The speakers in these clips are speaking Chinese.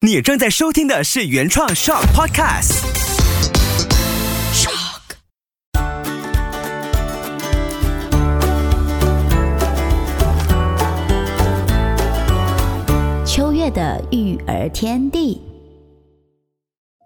你正在收听的是原创 Shock Podcast。Shock。秋月的育儿天地。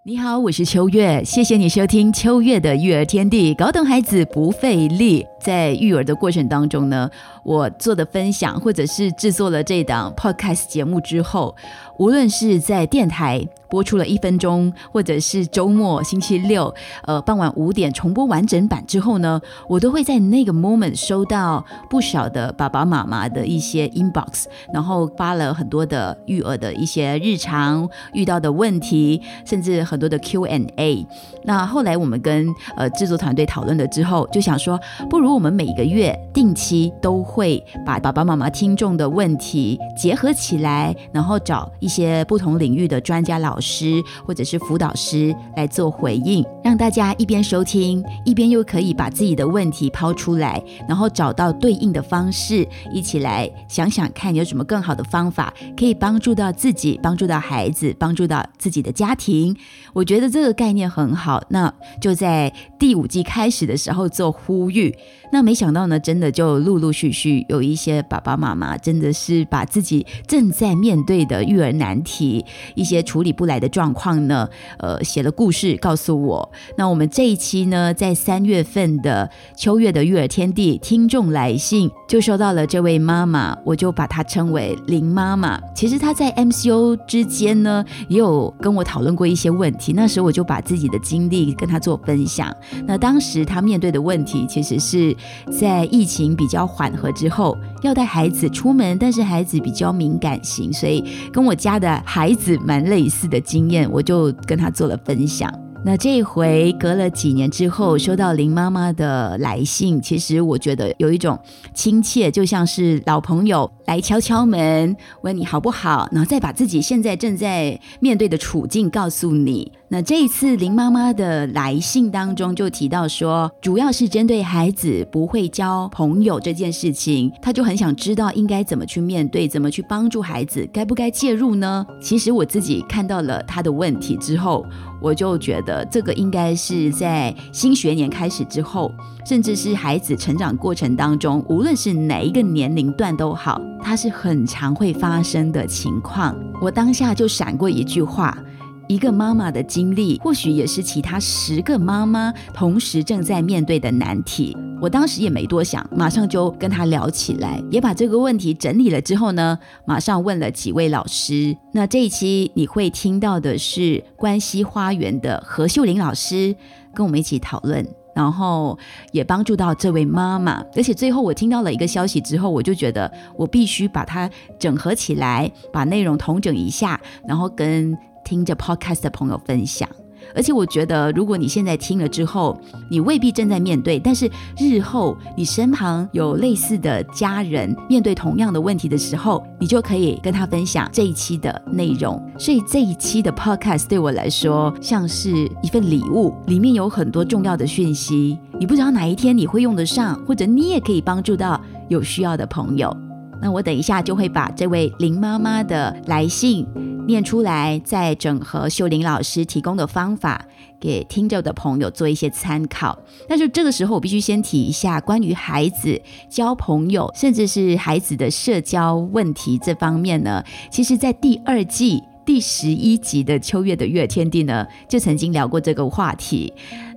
你好，我是秋月，谢谢你收听秋月的育儿天地，搞懂孩子不费力。在育儿的过程当中呢，我做的分享或者是制作了这档 podcast 节目之后，无论是在电台播出了一分钟，或者是周末星期六呃傍晚五点重播完整版之后呢，我都会在那个 moment 收到不少的爸爸妈妈的一些 inbox，然后发了很多的育儿的一些日常遇到的问题，甚至很多的 Q&A。那后来我们跟呃制作团队讨论了之后，就想说，不如我们每个月定期都会把爸爸妈妈听众的问题结合起来，然后找一些不同领域的专家老师或者是辅导师来做回应，让大家一边收听，一边又可以把自己的问题抛出来，然后找到对应的方式，一起来想想看有什么更好的方法可以帮助到自己，帮助到孩子，帮助到自己的家庭。我觉得这个概念很好，那就在第五季开始的时候做呼吁。那没想到呢，真的就陆陆续续有一些爸爸妈妈，真的是把自己正在面对的育儿难题、一些处理不来的状况呢，呃，写了故事告诉我。那我们这一期呢，在三月份的秋月的育儿天地听众来信，就收到了这位妈妈，我就把她称为林妈妈。其实她在 MCO 之间呢，也有跟我讨论过一些问题，那时候我就把自己的经历跟她做分享。那当时她面对的问题，其实是。在疫情比较缓和之后，要带孩子出门，但是孩子比较敏感型，所以跟我家的孩子蛮类似的经验，我就跟他做了分享。那这一回隔了几年之后，收到林妈妈的来信，其实我觉得有一种亲切，就像是老朋友来敲敲门，问你好不好，然后再把自己现在正在面对的处境告诉你。那这一次林妈妈的来信当中就提到说，主要是针对孩子不会交朋友这件事情，她就很想知道应该怎么去面对，怎么去帮助孩子，该不该介入呢？其实我自己看到了她的问题之后，我就觉得这个应该是在新学年开始之后，甚至是孩子成长过程当中，无论是哪一个年龄段都好，它是很常会发生的情况。我当下就闪过一句话。一个妈妈的经历，或许也是其他十个妈妈同时正在面对的难题。我当时也没多想，马上就跟他聊起来，也把这个问题整理了之后呢，马上问了几位老师。那这一期你会听到的是关西花园的何秀玲老师跟我们一起讨论，然后也帮助到这位妈妈。而且最后我听到了一个消息之后，我就觉得我必须把它整合起来，把内容统整一下，然后跟。听着 podcast 的朋友分享，而且我觉得，如果你现在听了之后，你未必正在面对，但是日后你身旁有类似的家人面对同样的问题的时候，你就可以跟他分享这一期的内容。所以这一期的 podcast 对我来说像是一份礼物，里面有很多重要的讯息，你不知道哪一天你会用得上，或者你也可以帮助到有需要的朋友。那我等一下就会把这位林妈妈的来信。念出来，再整合秀玲老师提供的方法，给听着的朋友做一些参考。但是这个时候，我必须先提一下关于孩子交朋友，甚至是孩子的社交问题这方面呢。其实，在第二季第十一集的《秋月的月天地》呢，就曾经聊过这个话题。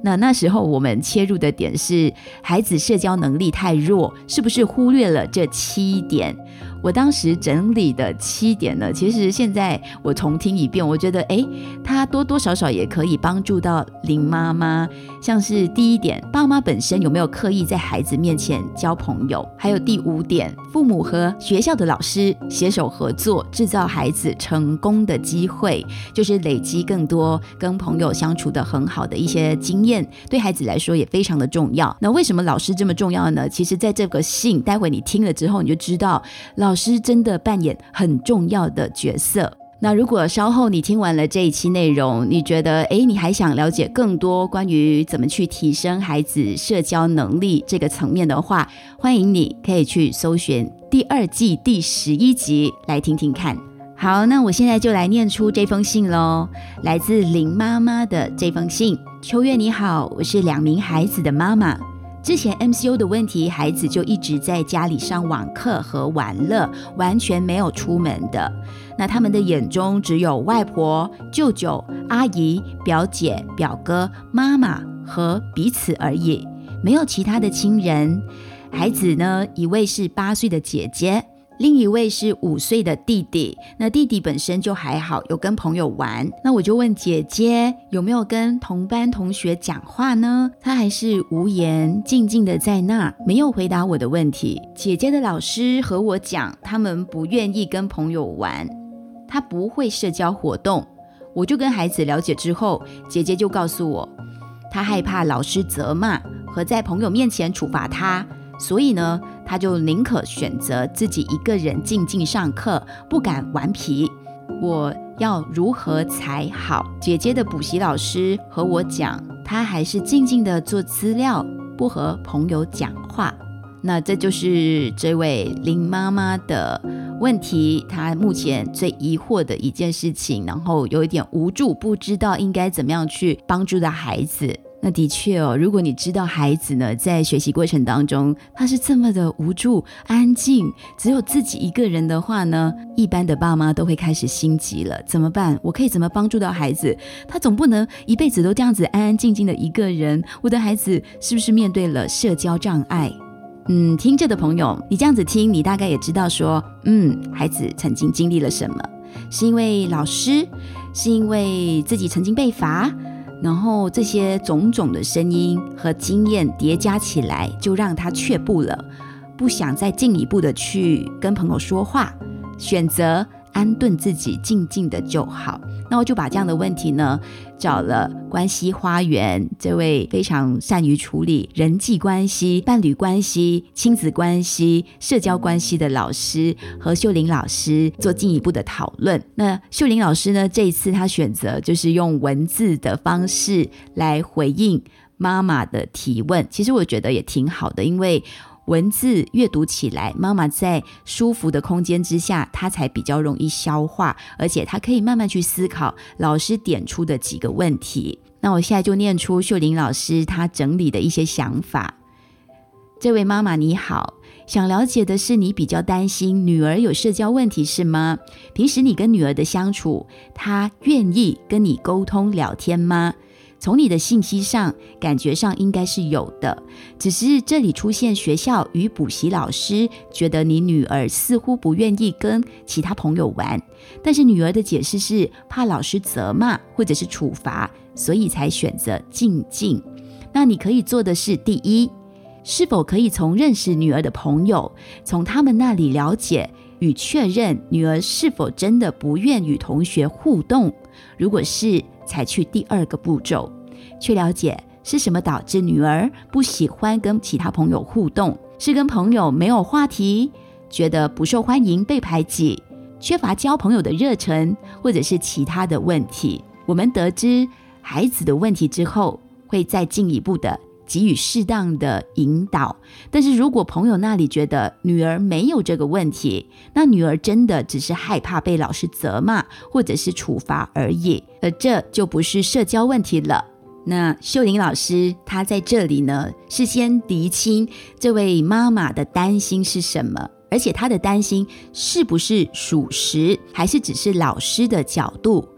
那那时候我们切入的点是，孩子社交能力太弱，是不是忽略了这七点？我当时整理的七点呢，其实现在我重听一遍，我觉得哎，它多多少少也可以帮助到林妈妈。像是第一点，爸妈本身有没有刻意在孩子面前交朋友？还有第五点，父母和学校的老师携手合作，制造孩子成功的机会，就是累积更多跟朋友相处的很好的一些经验，对孩子来说也非常的重要。那为什么老师这么重要呢？其实，在这个信，待会你听了之后，你就知道老。师真的扮演很重要的角色。那如果稍后你听完了这一期内容，你觉得哎，你还想了解更多关于怎么去提升孩子社交能力这个层面的话，欢迎你可以去搜寻第二季第十一集来听听看。好，那我现在就来念出这封信喽，来自林妈妈的这封信。秋月你好，我是两名孩子的妈妈。之前 M C U 的问题，孩子就一直在家里上网课和玩乐，完全没有出门的。那他们的眼中只有外婆、舅舅、阿姨、表姐、表哥、妈妈和彼此而已，没有其他的亲人。孩子呢，一位是八岁的姐姐。另一位是五岁的弟弟，那弟弟本身就还好，有跟朋友玩。那我就问姐姐有没有跟同班同学讲话呢？她还是无言，静静的在那，没有回答我的问题。姐姐的老师和我讲，他们不愿意跟朋友玩，他不会社交活动。我就跟孩子了解之后，姐姐就告诉我，他害怕老师责骂和在朋友面前处罚他。所以呢，他就宁可选择自己一个人静静上课，不敢顽皮。我要如何才好？姐姐的补习老师和我讲，他还是静静的做资料，不和朋友讲话。那这就是这位林妈妈的问题，她目前最疑惑的一件事情，然后有一点无助，不知道应该怎么样去帮助的孩子。那的确哦，如果你知道孩子呢在学习过程当中他是这么的无助、安静，只有自己一个人的话呢，一般的爸妈都会开始心急了。怎么办？我可以怎么帮助到孩子？他总不能一辈子都这样子安安静静的一个人。我的孩子是不是面对了社交障碍？嗯，听着的朋友，你这样子听，你大概也知道说，嗯，孩子曾经经历了什么？是因为老师？是因为自己曾经被罚？然后这些种种的声音和经验叠加起来，就让他却步了，不想再进一步的去跟朋友说话，选择安顿自己，静静的就好。那我就把这样的问题呢，找了关系花园这位非常善于处理人际关系、伴侣关系、亲子关系、社交关系的老师和秀玲老师做进一步的讨论。那秀玲老师呢，这一次她选择就是用文字的方式来回应妈妈的提问，其实我觉得也挺好的，因为。文字阅读起来，妈妈在舒服的空间之下，她才比较容易消化，而且她可以慢慢去思考老师点出的几个问题。那我现在就念出秀玲老师她整理的一些想法。这位妈妈你好，想了解的是你比较担心女儿有社交问题是吗？平时你跟女儿的相处，她愿意跟你沟通聊天吗？从你的信息上，感觉上应该是有的，只是这里出现学校与补习老师觉得你女儿似乎不愿意跟其他朋友玩，但是女儿的解释是怕老师责骂或者是处罚，所以才选择静静。那你可以做的是，第一，是否可以从认识女儿的朋友，从他们那里了解与确认女儿是否真的不愿与同学互动？如果是。采取第二个步骤，去了解是什么导致女儿不喜欢跟其他朋友互动，是跟朋友没有话题，觉得不受欢迎、被排挤，缺乏交朋友的热忱，或者是其他的问题。我们得知孩子的问题之后，会再进一步的。给予适当的引导，但是如果朋友那里觉得女儿没有这个问题，那女儿真的只是害怕被老师责骂或者是处罚而已，而这就不是社交问题了。那秀玲老师她在这里呢，是先厘清这位妈妈的担心是什么，而且她的担心是不是属实，还是只是老师的角度。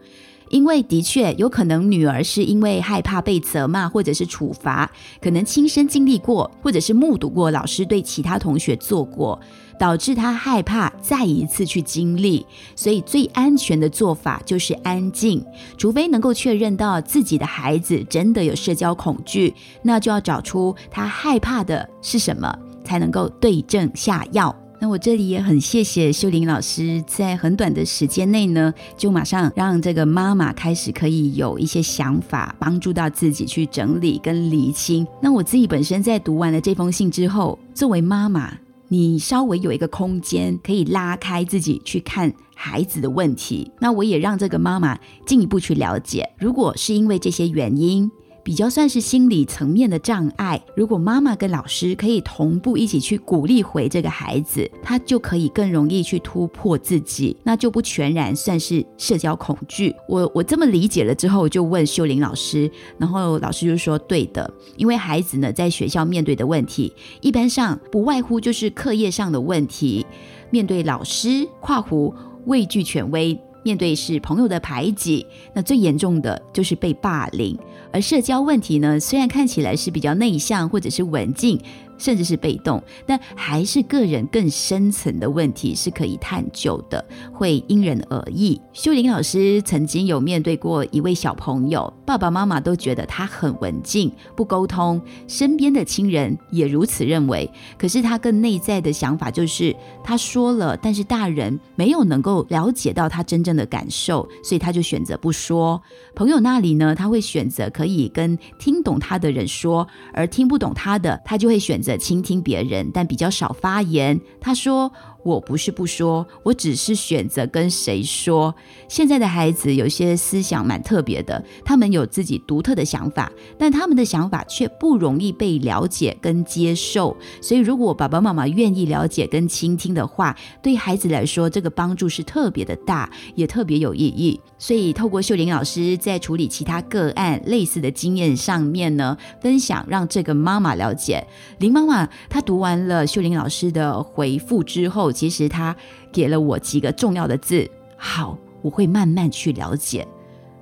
因为的确有可能女儿是因为害怕被责骂或者是处罚，可能亲身经历过，或者是目睹过老师对其他同学做过，导致她害怕再一次去经历。所以最安全的做法就是安静，除非能够确认到自己的孩子真的有社交恐惧，那就要找出他害怕的是什么，才能够对症下药。那我这里也很谢谢秀玲老师，在很短的时间内呢，就马上让这个妈妈开始可以有一些想法，帮助到自己去整理跟理清。那我自己本身在读完了这封信之后，作为妈妈，你稍微有一个空间可以拉开自己去看孩子的问题。那我也让这个妈妈进一步去了解，如果是因为这些原因。比较算是心理层面的障碍。如果妈妈跟老师可以同步一起去鼓励回这个孩子，他就可以更容易去突破自己，那就不全然算是社交恐惧。我我这么理解了之后，就问秀玲老师，然后老师就说对的，因为孩子呢在学校面对的问题，一般上不外乎就是课业上的问题，面对老师跨湖畏惧权威。面对是朋友的排挤，那最严重的就是被霸凌。而社交问题呢，虽然看起来是比较内向或者是文静。甚至是被动，但还是个人更深层的问题是可以探究的，会因人而异。秀玲老师曾经有面对过一位小朋友，爸爸妈妈都觉得他很文静，不沟通，身边的亲人也如此认为。可是他更内在的想法就是，他说了，但是大人没有能够了解到他真正的感受，所以他就选择不说。朋友那里呢，他会选择可以跟听懂他的人说，而听不懂他的，他就会选择。倾听别人，但比较少发言。他说。我不是不说，我只是选择跟谁说。现在的孩子有些思想蛮特别的，他们有自己独特的想法，但他们的想法却不容易被了解跟接受。所以，如果爸爸妈妈愿意了解跟倾听的话，对孩子来说，这个帮助是特别的大，也特别有意义。所以，透过秀玲老师在处理其他个案类似的经验上面呢，分享让这个妈妈了解。林妈妈她读完了秀玲老师的回复之后。其实他给了我几个重要的字，好，我会慢慢去了解。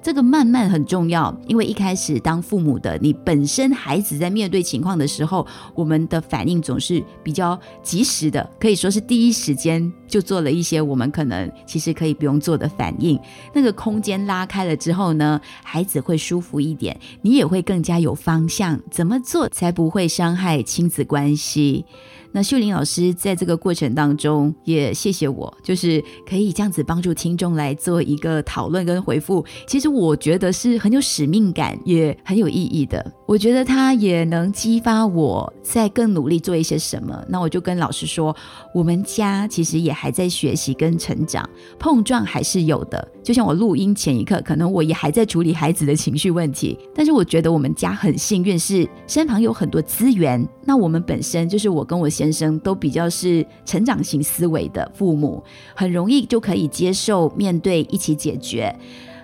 这个慢慢很重要，因为一开始当父母的，你本身孩子在面对情况的时候，我们的反应总是比较及时的，可以说是第一时间就做了一些我们可能其实可以不用做的反应。那个空间拉开了之后呢，孩子会舒服一点，你也会更加有方向，怎么做才不会伤害亲子关系？那秀玲老师在这个过程当中也谢谢我，就是可以这样子帮助听众来做一个讨论跟回复。其实我觉得是很有使命感，也很有意义的。我觉得他也能激发我在更努力做一些什么。那我就跟老师说，我们家其实也还在学习跟成长，碰撞还是有的。就像我录音前一刻，可能我也还在处理孩子的情绪问题，但是我觉得我们家很幸运，是身旁有很多资源。那我们本身就是我跟我先。生都比较是成长型思维的父母，很容易就可以接受、面对、一起解决。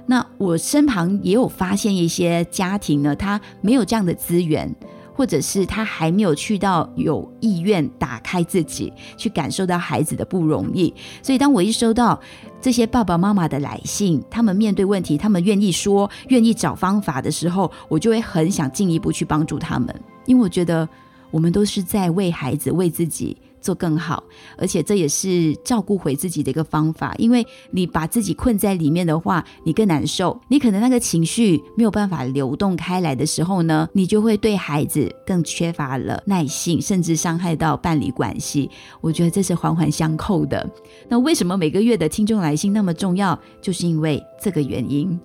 那我身旁也有发现一些家庭呢，他没有这样的资源，或者是他还没有去到有意愿打开自己，去感受到孩子的不容易。所以，当我一收到这些爸爸妈妈的来信，他们面对问题，他们愿意说、愿意找方法的时候，我就会很想进一步去帮助他们，因为我觉得。我们都是在为孩子、为自己做更好，而且这也是照顾回自己的一个方法。因为你把自己困在里面的话，你更难受。你可能那个情绪没有办法流动开来的时候呢，你就会对孩子更缺乏了耐性，甚至伤害到伴侣关系。我觉得这是环环相扣的。那为什么每个月的听众来信那么重要？就是因为这个原因。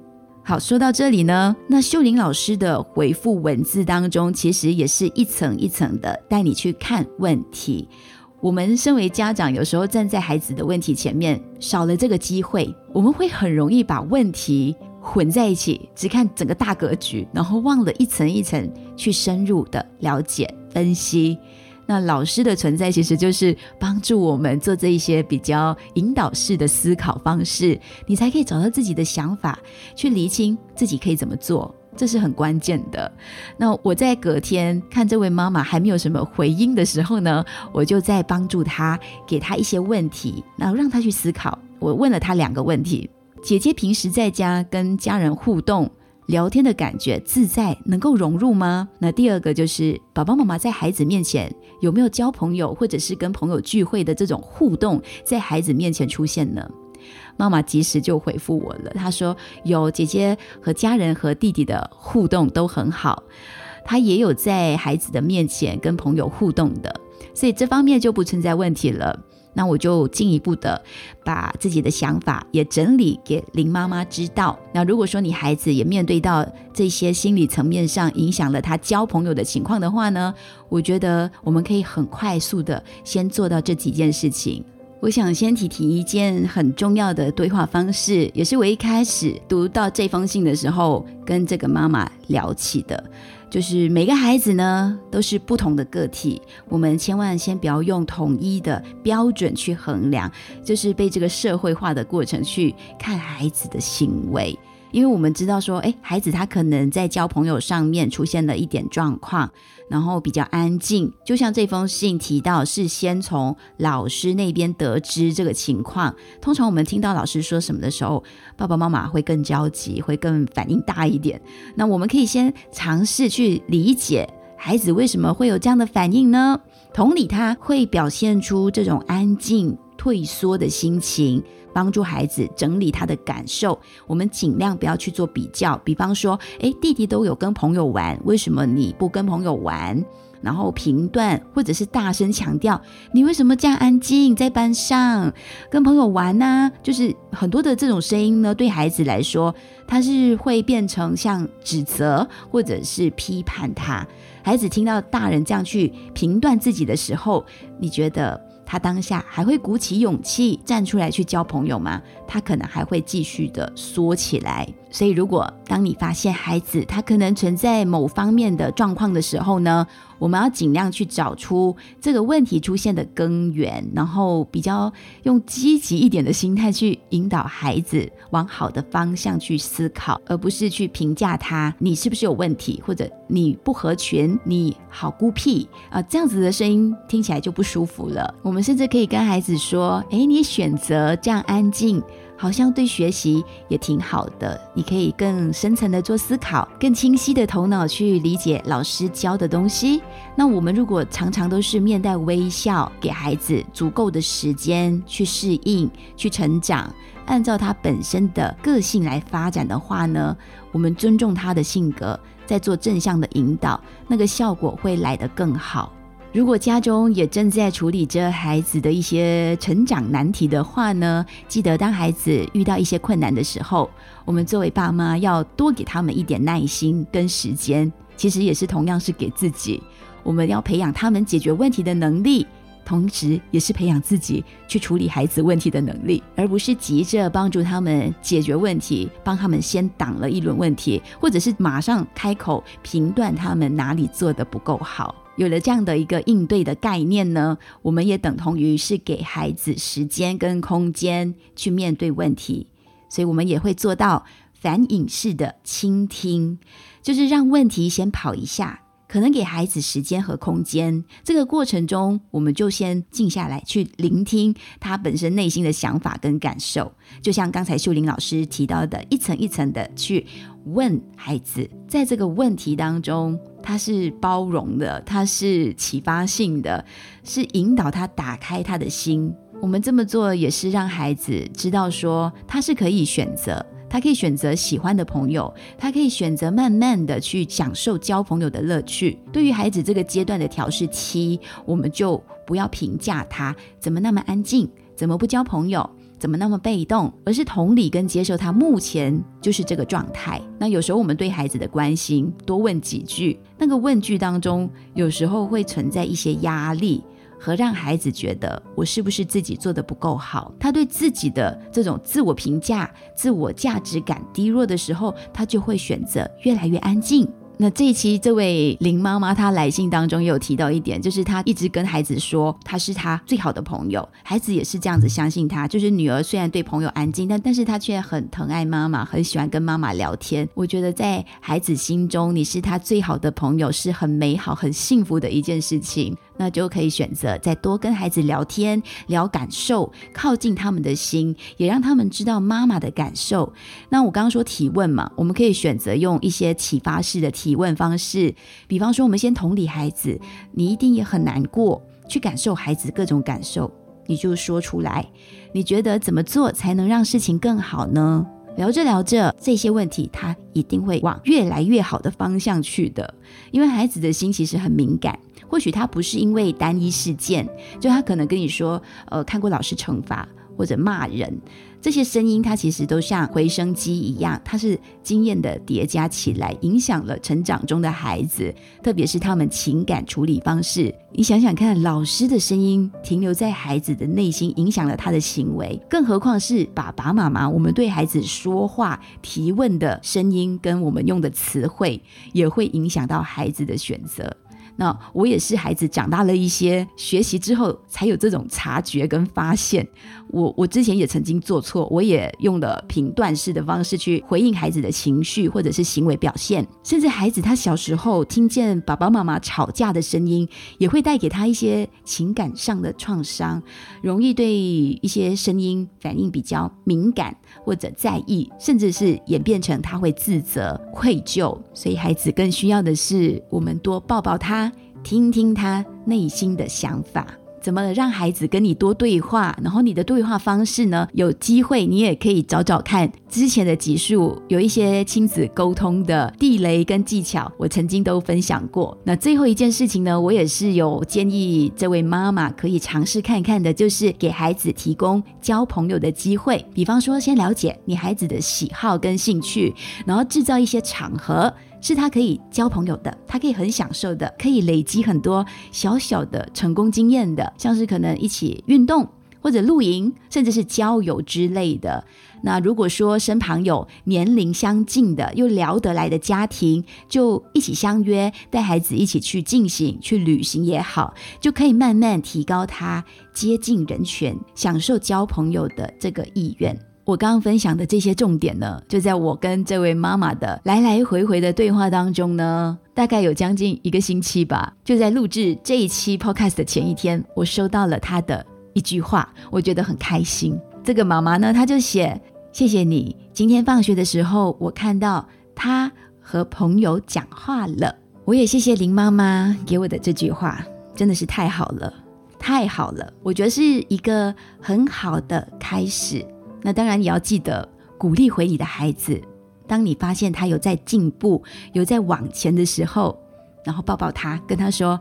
好，说到这里呢，那秀玲老师的回复文字当中，其实也是一层一层的带你去看问题。我们身为家长，有时候站在孩子的问题前面，少了这个机会，我们会很容易把问题混在一起，只看整个大格局，然后忘了一层一层去深入的了解分析。那老师的存在其实就是帮助我们做这一些比较引导式的思考方式，你才可以找到自己的想法，去厘清自己可以怎么做，这是很关键的。那我在隔天看这位妈妈还没有什么回音的时候呢，我就在帮助她，给她一些问题，然后让她去思考。我问了她两个问题：姐姐平时在家跟家人互动。聊天的感觉自在，能够融入吗？那第二个就是爸爸妈妈在孩子面前有没有交朋友，或者是跟朋友聚会的这种互动，在孩子面前出现呢？妈妈及时就回复我了，她说有姐姐和家人和弟弟的互动都很好，她也有在孩子的面前跟朋友互动的，所以这方面就不存在问题了。那我就进一步的把自己的想法也整理给林妈妈知道。那如果说你孩子也面对到这些心理层面上影响了他交朋友的情况的话呢，我觉得我们可以很快速的先做到这几件事情。我想先提提一件很重要的对话方式，也是我一开始读到这封信的时候跟这个妈妈聊起的，就是每个孩子呢都是不同的个体，我们千万先不要用统一的标准去衡量，就是被这个社会化的过程去看孩子的行为。因为我们知道说，哎，孩子他可能在交朋友上面出现了一点状况，然后比较安静。就像这封信提到，是先从老师那边得知这个情况。通常我们听到老师说什么的时候，爸爸妈妈会更焦急，会更反应大一点。那我们可以先尝试去理解孩子为什么会有这样的反应呢？同理，他会表现出这种安静。退缩的心情，帮助孩子整理他的感受。我们尽量不要去做比较，比方说，诶，弟弟都有跟朋友玩，为什么你不跟朋友玩？然后评断或者是大声强调，你为什么这样安静在班上跟朋友玩呢？就是很多的这种声音呢，对孩子来说，他是会变成像指责或者是批判他。孩子听到大人这样去评断自己的时候，你觉得？他当下还会鼓起勇气站出来去交朋友吗？他可能还会继续的缩起来。所以，如果当你发现孩子他可能存在某方面的状况的时候呢，我们要尽量去找出这个问题出现的根源，然后比较用积极一点的心态去引导孩子往好的方向去思考，而不是去评价他你是不是有问题，或者你不合群，你好孤僻啊，这样子的声音听起来就不舒服了。我们甚至可以跟孩子说：“哎，你选择这样安静。”好像对学习也挺好的，你可以更深层的做思考，更清晰的头脑去理解老师教的东西。那我们如果常常都是面带微笑，给孩子足够的时间去适应、去成长，按照他本身的个性来发展的话呢，我们尊重他的性格，在做正向的引导，那个效果会来得更好。如果家中也正在处理着孩子的一些成长难题的话呢，记得当孩子遇到一些困难的时候，我们作为爸妈要多给他们一点耐心跟时间。其实也是同样是给自己，我们要培养他们解决问题的能力，同时也是培养自己去处理孩子问题的能力，而不是急着帮助他们解决问题，帮他们先挡了一轮问题，或者是马上开口评断他们哪里做的不够好。有了这样的一个应对的概念呢，我们也等同于是给孩子时间跟空间去面对问题，所以我们也会做到反影式的倾听，就是让问题先跑一下，可能给孩子时间和空间。这个过程中，我们就先静下来去聆听他本身内心的想法跟感受，就像刚才秀玲老师提到的，一层一层的去问孩子，在这个问题当中。他是包容的，他是启发性的，是引导他打开他的心。我们这么做也是让孩子知道说，他是可以选择，他可以选择喜欢的朋友，他可以选择慢慢的去享受交朋友的乐趣。对于孩子这个阶段的调试期，我们就不要评价他怎么那么安静，怎么不交朋友。怎么那么被动？而是同理跟接受他目前就是这个状态。那有时候我们对孩子的关心，多问几句，那个问句当中，有时候会存在一些压力，和让孩子觉得我是不是自己做的不够好？他对自己的这种自我评价、自我价值感低落的时候，他就会选择越来越安静。那这一期，这位林妈妈她来信当中也有提到一点，就是她一直跟孩子说，她是她最好的朋友，孩子也是这样子相信她。就是女儿虽然对朋友安静，但但是她却很疼爱妈妈，很喜欢跟妈妈聊天。我觉得在孩子心中，你是他最好的朋友，是很美好、很幸福的一件事情。那就可以选择再多跟孩子聊天，聊感受，靠近他们的心，也让他们知道妈妈的感受。那我刚刚说提问嘛，我们可以选择用一些启发式的提问方式，比方说，我们先同理孩子，你一定也很难过，去感受孩子各种感受，你就说出来，你觉得怎么做才能让事情更好呢？聊着聊着，这些问题他一定会往越来越好的方向去的，因为孩子的心其实很敏感。或许他不是因为单一事件，就他可能跟你说，呃，看过老师惩罚或者骂人，这些声音它其实都像回声机一样，它是经验的叠加起来，影响了成长中的孩子，特别是他们情感处理方式。你想想看，老师的声音停留在孩子的内心，影响了他的行为，更何况是爸爸妈妈，我们对孩子说话、提问的声音跟我们用的词汇，也会影响到孩子的选择。那我也是孩子长大了一些，学习之后才有这种察觉跟发现。我我之前也曾经做错，我也用了评断式的方式去回应孩子的情绪或者是行为表现，甚至孩子他小时候听见爸爸妈妈吵架的声音，也会带给他一些情感上的创伤，容易对一些声音反应比较敏感或者在意，甚至是演变成他会自责、愧疚。所以孩子更需要的是我们多抱抱他。听听他内心的想法，怎么让孩子跟你多对话？然后你的对话方式呢？有机会你也可以找找看之前的集数，有一些亲子沟通的地雷跟技巧，我曾经都分享过。那最后一件事情呢，我也是有建议这位妈妈可以尝试看看的，就是给孩子提供交朋友的机会。比方说，先了解你孩子的喜好跟兴趣，然后制造一些场合。是他可以交朋友的，他可以很享受的，可以累积很多小小的成功经验的，像是可能一起运动或者露营，甚至是郊游之类的。那如果说身旁有年龄相近的又聊得来的家庭，就一起相约带孩子一起去进行去旅行也好，就可以慢慢提高他接近人群、享受交朋友的这个意愿。我刚刚分享的这些重点呢，就在我跟这位妈妈的来来回回的对话当中呢，大概有将近一个星期吧。就在录制这一期 podcast 的前一天，我收到了她的一句话，我觉得很开心。这个妈妈呢，她就写：“谢谢你，今天放学的时候，我看到她和朋友讲话了。”我也谢谢林妈妈给我的这句话，真的是太好了，太好了。我觉得是一个很好的开始。那当然，你要记得鼓励回你的孩子。当你发现他有在进步、有在往前的时候，然后抱抱他，跟他说：“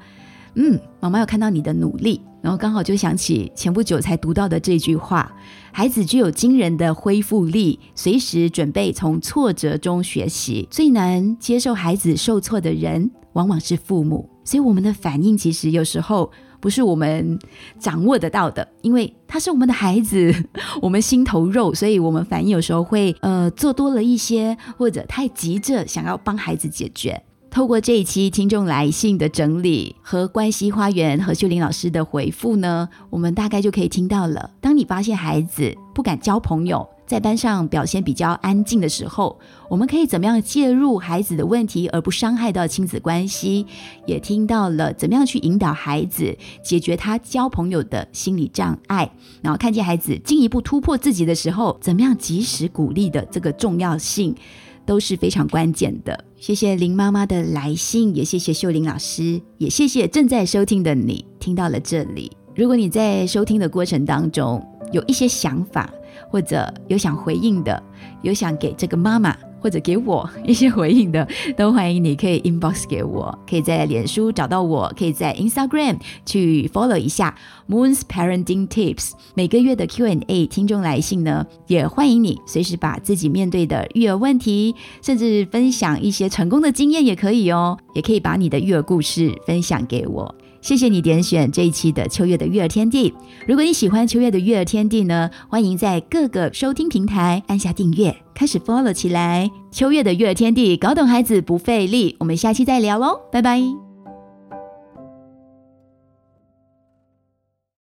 嗯，妈妈有看到你的努力。”然后刚好就想起前不久才读到的这句话：“孩子具有惊人的恢复力，随时准备从挫折中学习。最难接受孩子受挫的人，往往是父母。所以我们的反应其实有时候。”不是我们掌握得到的，因为他是我们的孩子，我们心头肉，所以我们反应有时候会呃做多了一些，或者太急着想要帮孩子解决。透过这一期听众来信的整理和关系花园和秀玲老师的回复呢，我们大概就可以听到了。当你发现孩子不敢交朋友，在班上表现比较安静的时候，我们可以怎么样介入孩子的问题，而不伤害到亲子关系？也听到了怎么样去引导孩子解决他交朋友的心理障碍，然后看见孩子进一步突破自己的时候，怎么样及时鼓励的这个重要性都是非常关键的。谢谢林妈妈的来信，也谢谢秀玲老师，也谢谢正在收听的你听到了这里。如果你在收听的过程当中有一些想法，或者有想回应的，有想给这个妈妈或者给我一些回应的，都欢迎你可以 inbox 给我，可以在脸书找到我，可以在 Instagram 去 follow 一下 Moon's Parenting Tips。每个月的 Q&A 听众来信呢，也欢迎你随时把自己面对的育儿问题，甚至分享一些成功的经验也可以哦，也可以把你的育儿故事分享给我。谢谢你点选这一期的秋月的育儿天地。如果你喜欢秋月的育儿天地呢，欢迎在各个收听平台按下订阅，开始 follow 起来。秋月的育儿天地，搞懂孩子不费力。我们下期再聊喽，拜拜。